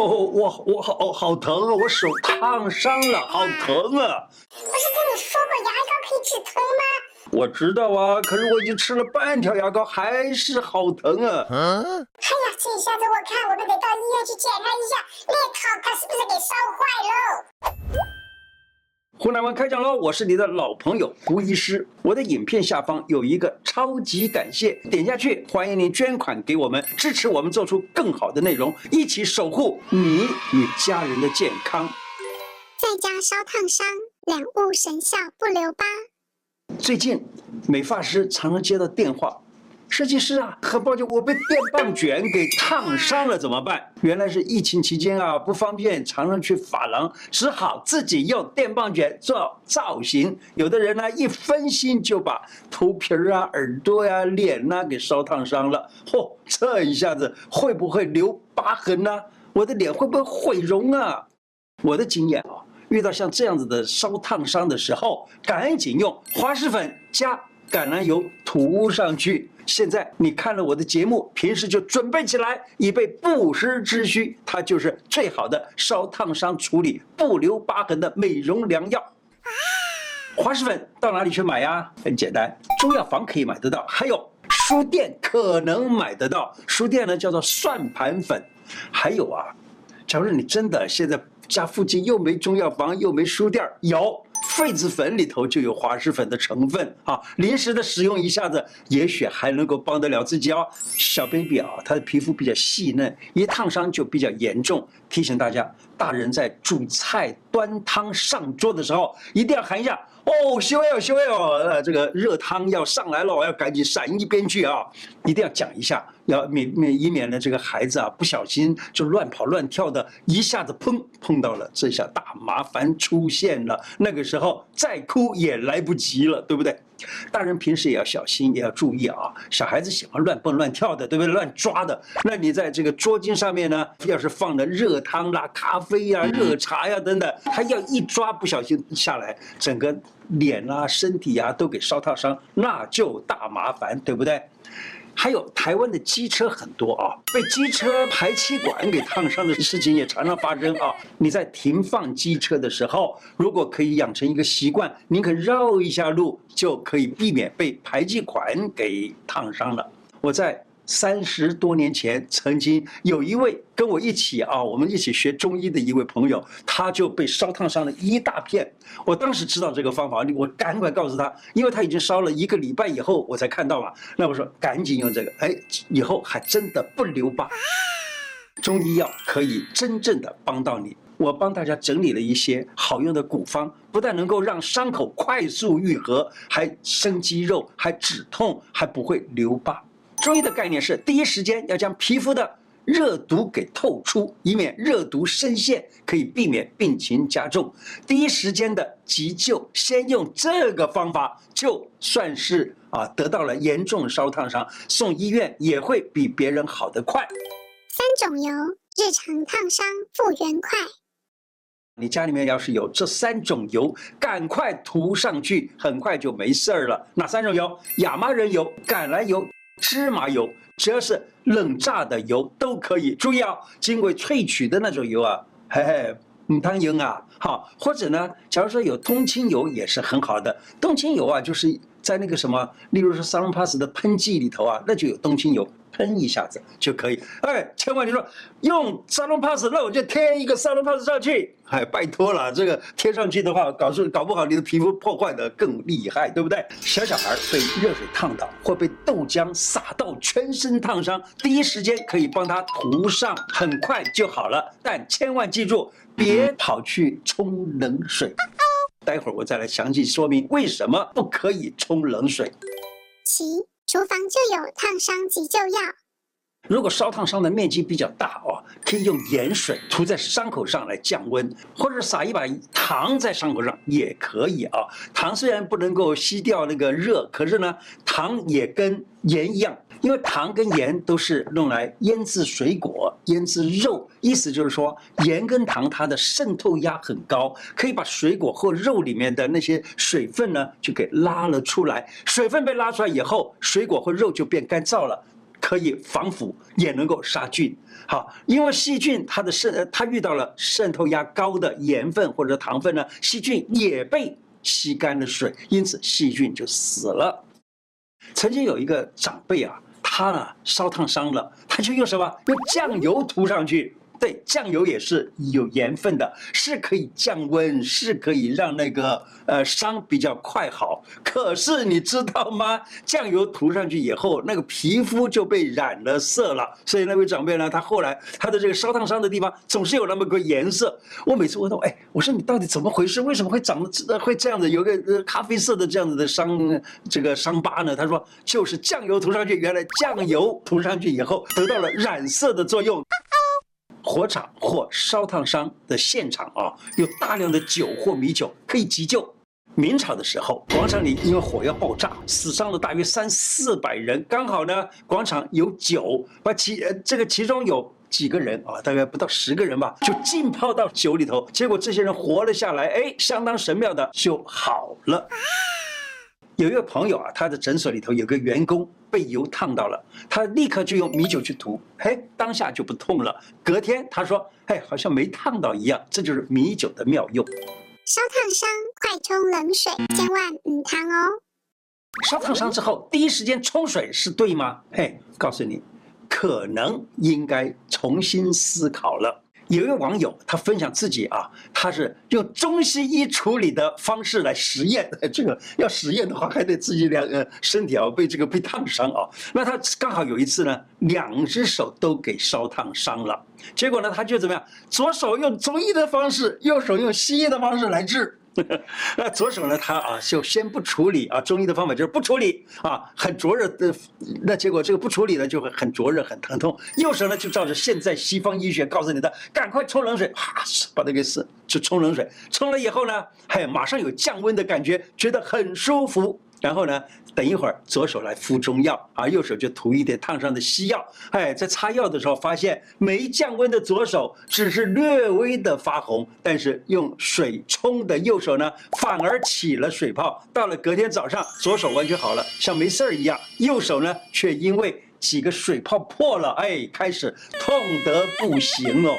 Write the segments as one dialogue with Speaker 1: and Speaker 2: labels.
Speaker 1: 哦，我我好好疼啊！我手烫伤了，好疼啊！
Speaker 2: 不是跟你说过牙膏可以止疼吗？
Speaker 1: 我知道啊，可是我已经吃了半条牙膏，还是好疼啊！
Speaker 2: 嗯。哎呀，这下子我看我们得到医院去检查一下，那套它是不是给烧坏了？
Speaker 1: 胡乃文开讲喽！我是你的老朋友胡医师。我的影片下方有一个超级感谢，点下去，欢迎您捐款给我们，支持我们做出更好的内容，一起守护你与家人的健康。
Speaker 2: 在家烧烫伤，两物神效不留疤。
Speaker 1: 最近，美发师常常接到电话。设计师啊，很抱歉，我被电棒卷给烫伤了，怎么办？原来是疫情期间啊，不方便常常去发廊，只好自己用电棒卷做造型。有的人呢，一分心就把头皮儿啊、耳朵呀、脸呐、给烧烫伤了。嚯，这一下子会不会留疤痕呢？我的脸会不会毁容啊？我的经验啊，遇到像这样子的烧烫伤的时候，赶紧用滑石粉加橄榄油涂上去。现在你看了我的节目，平时就准备起来，以备不时之需。它就是最好的烧烫伤处理、不留疤痕的美容良药。滑石粉到哪里去买呀？很简单，中药房可以买得到，还有书店可能买得到。书店呢叫做算盘粉。还有啊，假如你真的现在家附近又没中药房又没书店，有。痱子粉里头就有滑石粉的成分啊，临时的使用一下子，也许还能够帮得了自己哦。小 baby 啊，他的皮肤比较细嫩，一烫伤就比较严重。提醒大家，大人在煮菜、端汤上桌的时候，一定要喊一下。哦，修哎修哎哦，呃，这个热汤要上来了，我要赶紧闪一边去啊！一定要讲一下，要免免以免呢这个孩子啊不小心就乱跑乱跳的，一下子砰碰到了，这下大麻烦出现了。那个时候再哭也来不及了，对不对？大人平时也要小心，也要注意啊。小孩子喜欢乱蹦乱跳的，对不对？乱抓的，那你在这个桌巾上面呢，要是放了热汤啦、咖啡呀、热茶呀等等，他要一抓不小心下来，整个。脸啊，身体啊，都给烧烫伤，那就大麻烦，对不对？还有台湾的机车很多啊，被机车排气管给烫伤的事情也常常发生啊。你在停放机车的时候，如果可以养成一个习惯，宁可绕一下路，就可以避免被排气管给烫伤了。我在。三十多年前，曾经有一位跟我一起啊，我们一起学中医的一位朋友，他就被烧烫伤了一大片。我当时知道这个方法，我赶快告诉他，因为他已经烧了一个礼拜以后，我才看到嘛。那我说赶紧用这个，哎，以后还真的不留疤。中医药可以真正的帮到你。我帮大家整理了一些好用的古方，不但能够让伤口快速愈合，还生肌肉，还止痛，还不会留疤。中医的概念是，第一时间要将皮肤的热毒给透出，以免热毒深陷，可以避免病情加重。第一时间的急救，先用这个方法，就算是啊得到了严重烧烫伤，送医院也会比别人好得快。
Speaker 2: 三种油，日常烫伤复原快。
Speaker 1: 你家里面要是有这三种油，赶快涂上去，很快就没事儿了。哪三种油？亚麻仁油、橄榄油。芝麻油，只要是冷榨的油都可以。注意啊，经过萃取的那种油啊，嘿嘿，你当油啊，好，或者呢，假如说有冬青油也是很好的。冬青油啊，就是在那个什么，例如说沙龙帕斯的喷剂里头啊，那就有冬青油。喷一下子就可以，哎，千万你说用沙龙 pass，那我就贴一个沙龙 pass 上去，哎，拜托了，这个贴上去的话，搞出搞不好你的皮肤破坏的更厉害，对不对？小小孩被热水烫到或被豆浆洒到全身烫伤，第一时间可以帮他涂上，很快就好了。但千万记住，别跑去冲冷水。待会儿我再来详细说明为什么不可以冲冷水。
Speaker 2: 七。厨房就有烫伤急救药。
Speaker 1: 如果烧烫伤的面积比较大哦，可以用盐水涂在伤口上来降温，或者撒一把糖在伤口上也可以啊。糖虽然不能够吸掉那个热，可是呢，糖也跟盐一样。因为糖跟盐都是用来腌制水果、腌制肉，意思就是说，盐跟糖它的渗透压很高，可以把水果或肉里面的那些水分呢，就给拉了出来。水分被拉出来以后，水果或肉就变干燥了。可以防腐，也能够杀菌。好，因为细菌它的渗，它遇到了渗透压高的盐分或者糖分呢，细菌也被吸干了水，因此细菌就死了。曾经有一个长辈啊，他呢烧烫伤了，他就用什么？用酱油涂上去。对，酱油也是有盐分的，是可以降温，是可以让那个呃伤比较快好。可是你知道吗？酱油涂上去以后，那个皮肤就被染了色了。所以那位长辈呢，他后来他的这个烧烫伤的地方总是有那么个颜色。我每次问他，哎，我说你到底怎么回事？为什么会长得会这样子，有个咖啡色的这样子的伤这个伤疤呢？他说就是酱油涂上去，原来酱油涂上去以后得到了染色的作用。火场或烧烫伤的现场啊，有大量的酒或米酒可以急救。明朝的时候，广场里因为火药爆炸，死伤了大约三四百人。刚好呢，广场有酒，把其呃这个其中有几个人啊，大概不到十个人吧，就浸泡到酒里头，结果这些人活了下来，哎，相当神妙的就好了。有一个朋友啊，他的诊所里头有个员工被油烫到了，他立刻就用米酒去涂，嘿，当下就不痛了。隔天他说，嘿，好像没烫到一样，这就是米酒的妙用。
Speaker 2: 烧烫伤快冲冷水，千万唔烫哦。
Speaker 1: 烧烫伤之后第一时间冲水是对吗？嘿，告诉你，可能应该重新思考了。有一位网友，他分享自己啊，他是用中西医处理的方式来实验。这个要实验的话，还得自己两个身体啊被这个被烫伤啊。那他刚好有一次呢，两只手都给烧烫伤了。结果呢，他就怎么样？左手用中医的方式，右手用西医的方式来治。那左手呢？他啊，就先不处理啊。中医的方法就是不处理啊，很灼热的。那结果这个不处理呢，就会很灼热、很疼痛。右手呢，就照着现在西方医学告诉你的，赶快冲冷水，啪，把它给是就冲冷水。冲了以后呢，嘿马上有降温的感觉，觉得很舒服。然后呢，等一会儿，左手来敷中药，啊，右手就涂一点烫伤的西药。哎，在擦药的时候，发现没降温的左手只是略微的发红，但是用水冲的右手呢，反而起了水泡。到了隔天早上，左手完全好了，像没事儿一样；右手呢，却因为几个水泡破了，哎，开始痛得不行哦。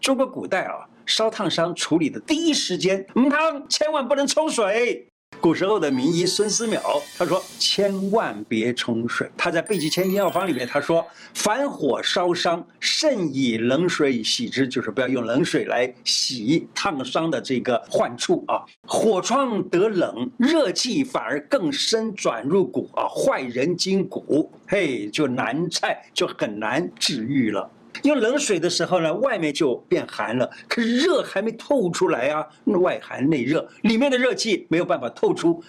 Speaker 1: 中国古代啊，烧烫伤处理的第一时间，唔烫，千万不能冲水。古时候的名医孙思邈，他说：“千万别冲水。”他在《备急千金药方》里面他说：“凡火烧伤，慎以冷水洗之，就是不要用冷水来洗烫伤的这个患处啊。火创得冷，热气反而更深转入骨啊，坏人筋骨，嘿，就难在，就很难治愈了。”用冷水的时候呢，外面就变寒了，可是热还没透出来啊，外寒内热，里面的热气没有办法透出，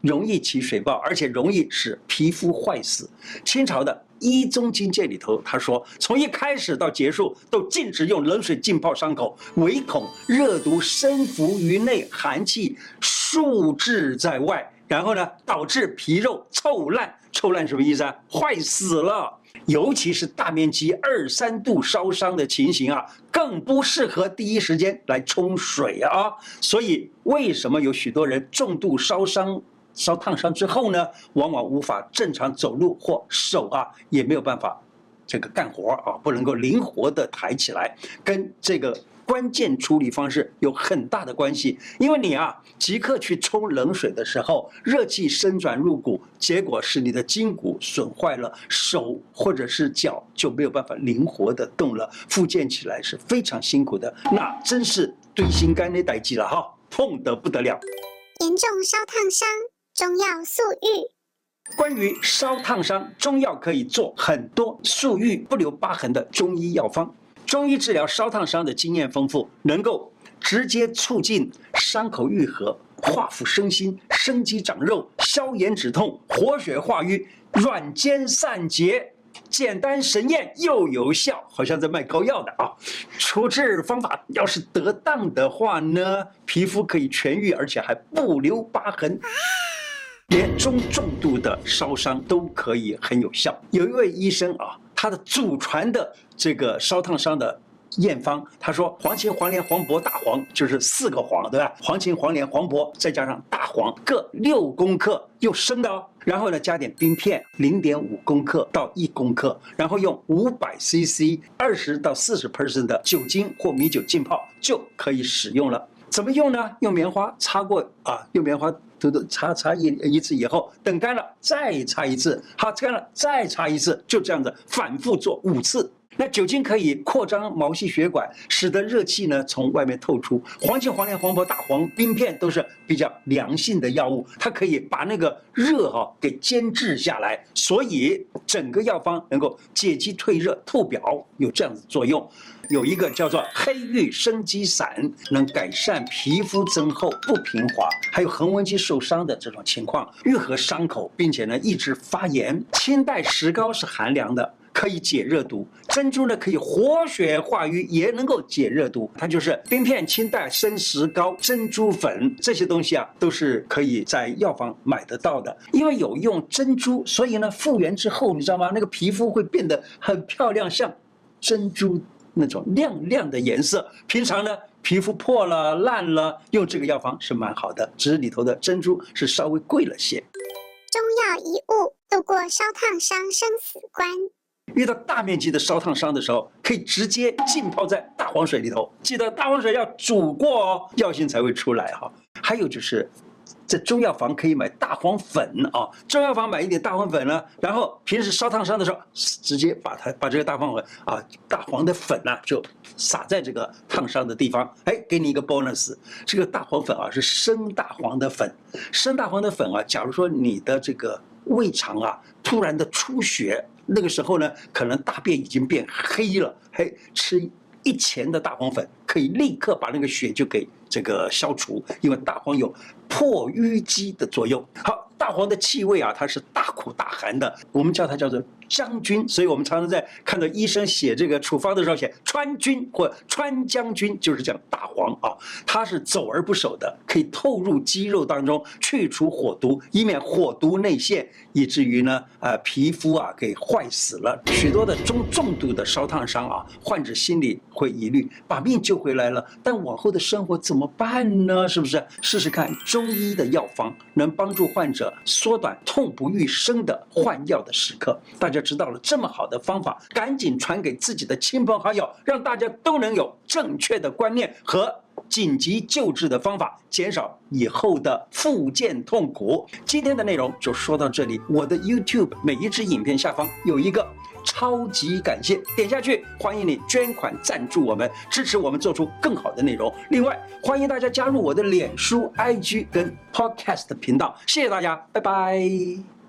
Speaker 1: 容易起水泡，而且容易使皮肤坏死。清朝的《医宗金鉴》里头他说，从一开始到结束都禁止用冷水浸泡伤口，唯恐热毒深伏于内，寒气数滞在外，然后呢导致皮肉臭烂，臭烂什么意思啊？坏死了。尤其是大面积二三度烧伤的情形啊，更不适合第一时间来冲水啊。所以，为什么有许多人重度烧伤、烧烫伤之后呢，往往无法正常走路，或手啊也没有办法这个干活啊，不能够灵活的抬起来，跟这个。关键处理方式有很大的关系，因为你啊，即刻去冲冷水的时候，热气深转入骨，结果是你的筋骨损坏了，手或者是脚就没有办法灵活的动了，复健起来是非常辛苦的，那真是对心肝的代志了哈，痛得不得了。
Speaker 2: 严重烧烫伤，中药速愈。
Speaker 1: 关于烧烫伤，中药可以做很多速愈不留疤痕的中医药方。中医治疗烧烫伤的经验丰富，能够直接促进伤口愈合、化腐生新、生肌长肉、消炎止痛、活血化瘀、软坚散结，简单神验又有效，好像在卖膏药的啊！处置方法要是得当的话呢，皮肤可以痊愈，而且还不留疤痕，连中重度的烧伤都可以很有效。有一位医生啊。他的祖传的这个烧烫伤的验方，他说黄芩、黄连、黄柏、大黄就是四个黄，对吧？黄芩、黄连、黄柏，再加上大黄各六公克，用生的哦，然后呢加点冰片，零点五公克到一公克，然后用五百 CC 二十到四十 percent 的酒精或米酒浸泡就可以使用了。怎么用呢？用棉花擦过啊，用棉花涂涂擦擦一一次以后，等干了再擦一次，好干了再擦一次，就这样子反复做五次。那酒精可以扩张毛细血管，使得热气呢从外面透出。黄芩、黄连、黄柏、大黄、冰片都是比较凉性的药物，它可以把那个热哈给煎制下来，所以整个药方能够解肌退热、透表，有这样子作用。有一个叫做黑玉生肌散，能改善皮肤增厚不平滑，还有横纹肌受伤的这种情况，愈合伤口，并且呢抑制发炎。清代石膏是寒凉的。可以解热毒，珍珠呢可以活血化瘀，也能够解热毒。它就是冰片、清代生石膏、珍珠粉这些东西啊，都是可以在药房买得到的。因为有用珍珠，所以呢复原之后，你知道吗？那个皮肤会变得很漂亮，像珍珠那种亮亮的颜色。平常呢皮肤破了烂了，用这个药方是蛮好的，只是里头的珍珠是稍微贵了些。
Speaker 2: 中药一物，度过烧烫伤生死关。
Speaker 1: 遇到大面积的烧烫伤的时候，可以直接浸泡在大黄水里头。记得大黄水要煮过哦，药性才会出来哈。还有就是，在中药房可以买大黄粉啊，中药房买一点大黄粉呢，然后平时烧烫伤的时候，直接把它把这个大黄粉啊，大黄的粉呢，就撒在这个烫伤的地方。哎，给你一个 bonus，这个大黄粉啊是生大黄的粉，生大黄的粉啊，假如说你的这个胃肠啊突然的出血。那个时候呢，可能大便已经变黑了，嘿，吃一钱的大黄粉可以立刻把那个血就给这个消除，因为大黄有破淤积的作用。好，大黄的气味啊，它是大苦大寒的，我们叫它叫做。将军，所以我们常常在看到医生写这个处方的时候写川军或川将军，就是讲大黄啊，它是走而不守的，可以透入肌肉当中去除火毒，以免火毒内陷，以至于呢，呃，皮肤啊给坏死了。许多的中重度的烧烫伤啊，患者心里会疑虑，把命救回来了，但往后的生活怎么办呢？是不是？试试看中医的药方，能帮助患者缩短痛不欲生的换药的时刻。大家。知道了这么好的方法，赶紧传给自己的亲朋好友，让大家都能有正确的观念和紧急救治的方法，减少以后的复健痛苦。今天的内容就说到这里。我的 YouTube 每一支影片下方有一个超级感谢，点下去，欢迎你捐款赞助我们，支持我们做出更好的内容。另外，欢迎大家加入我的脸书、IG 跟 Podcast 频道。谢谢大家，拜拜。